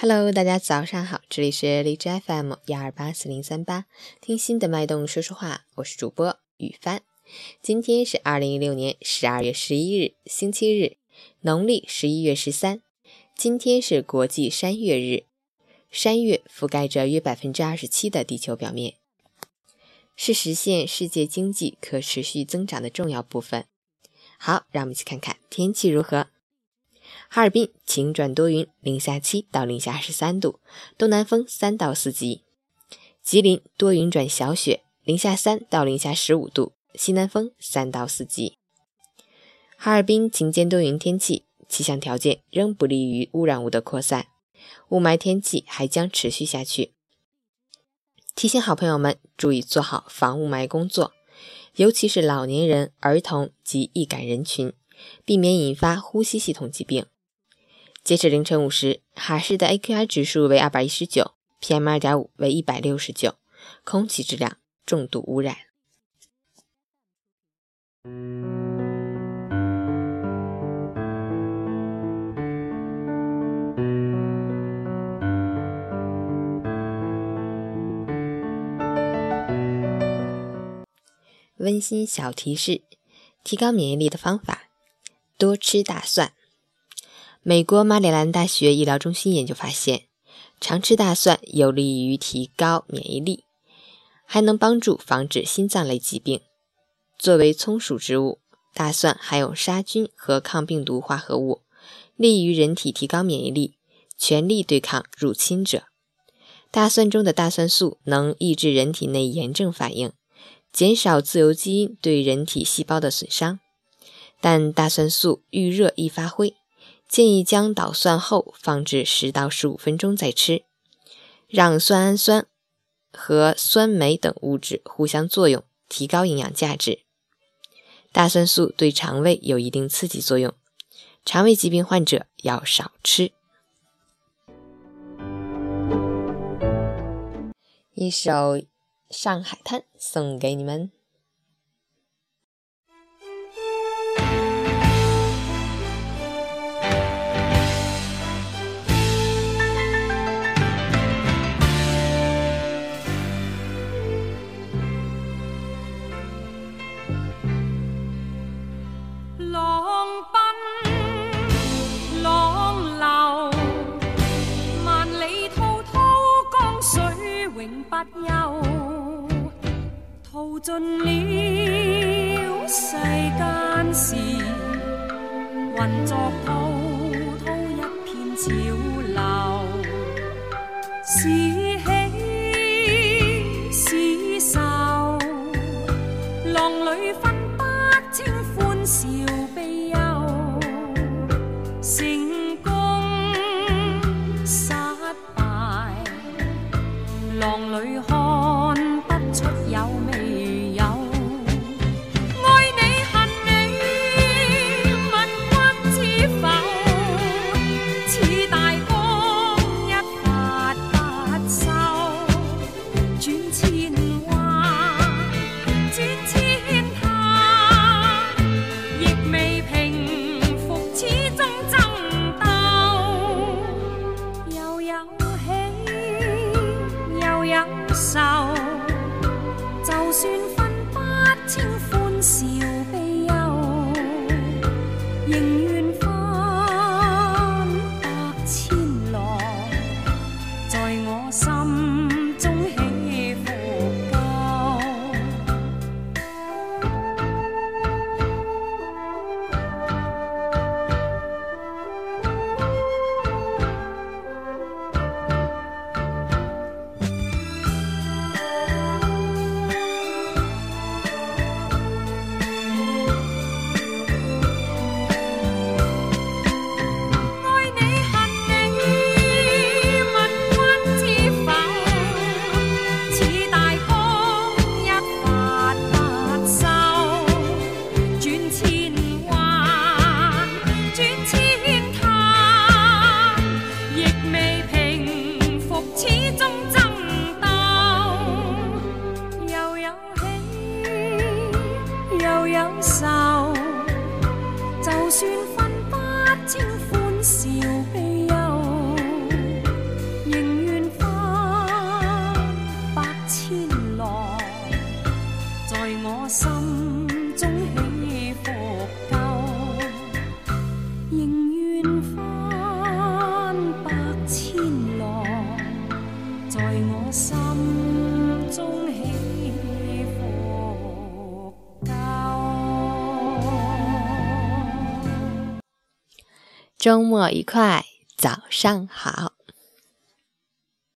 Hello，大家早上好，这里是荔枝 FM 幺二八四零三八，听心的脉动说说话，我是主播雨帆。今天是二零一六年十二月十一日，星期日，农历十一月十三。今天是国际山岳日，山岳覆盖着约百分之二十七的地球表面，是实现世界经济可持续增长的重要部分。好，让我们一起看看天气如何。哈尔滨晴转多云，零下七到零下二十三度，东南风三到四级。吉林多云转小雪，零下三到零下十五度，西南风三到四级。哈尔滨晴间多云天气，气象条件仍不利于污染物的扩散，雾霾天气还将持续下去。提醒好朋友们注意做好防雾霾工作，尤其是老年人、儿童及易感人群，避免引发呼吸系统疾病。截止凌晨五时，哈市的 AQI 指数为二百一十九，PM 二点五为一百六十九，空气质量重度污染。温馨小提示：提高免疫力的方法，多吃大蒜。美国马里兰大学医疗中心研究发现，常吃大蒜有利于提高免疫力，还能帮助防止心脏类疾病。作为葱属植物，大蒜含有杀菌和抗病毒化合物，利于人体提高免疫力，全力对抗入侵者。大蒜中的大蒜素能抑制人体内炎症反应，减少自由基因对人体细胞的损伤。但大蒜素遇热易发灰。建议将捣蒜后放置十到十五分钟再吃，让蒜氨酸和酸酶等物质互相作用，提高营养价值。大蒜素对肠胃有一定刺激作用，肠胃疾病患者要少吃。一首《上海滩》送给你们。尽了世间事，混作滔滔一片潮流。是喜是愁，浪里就算分不清欢笑 sao 周末愉快，早上好。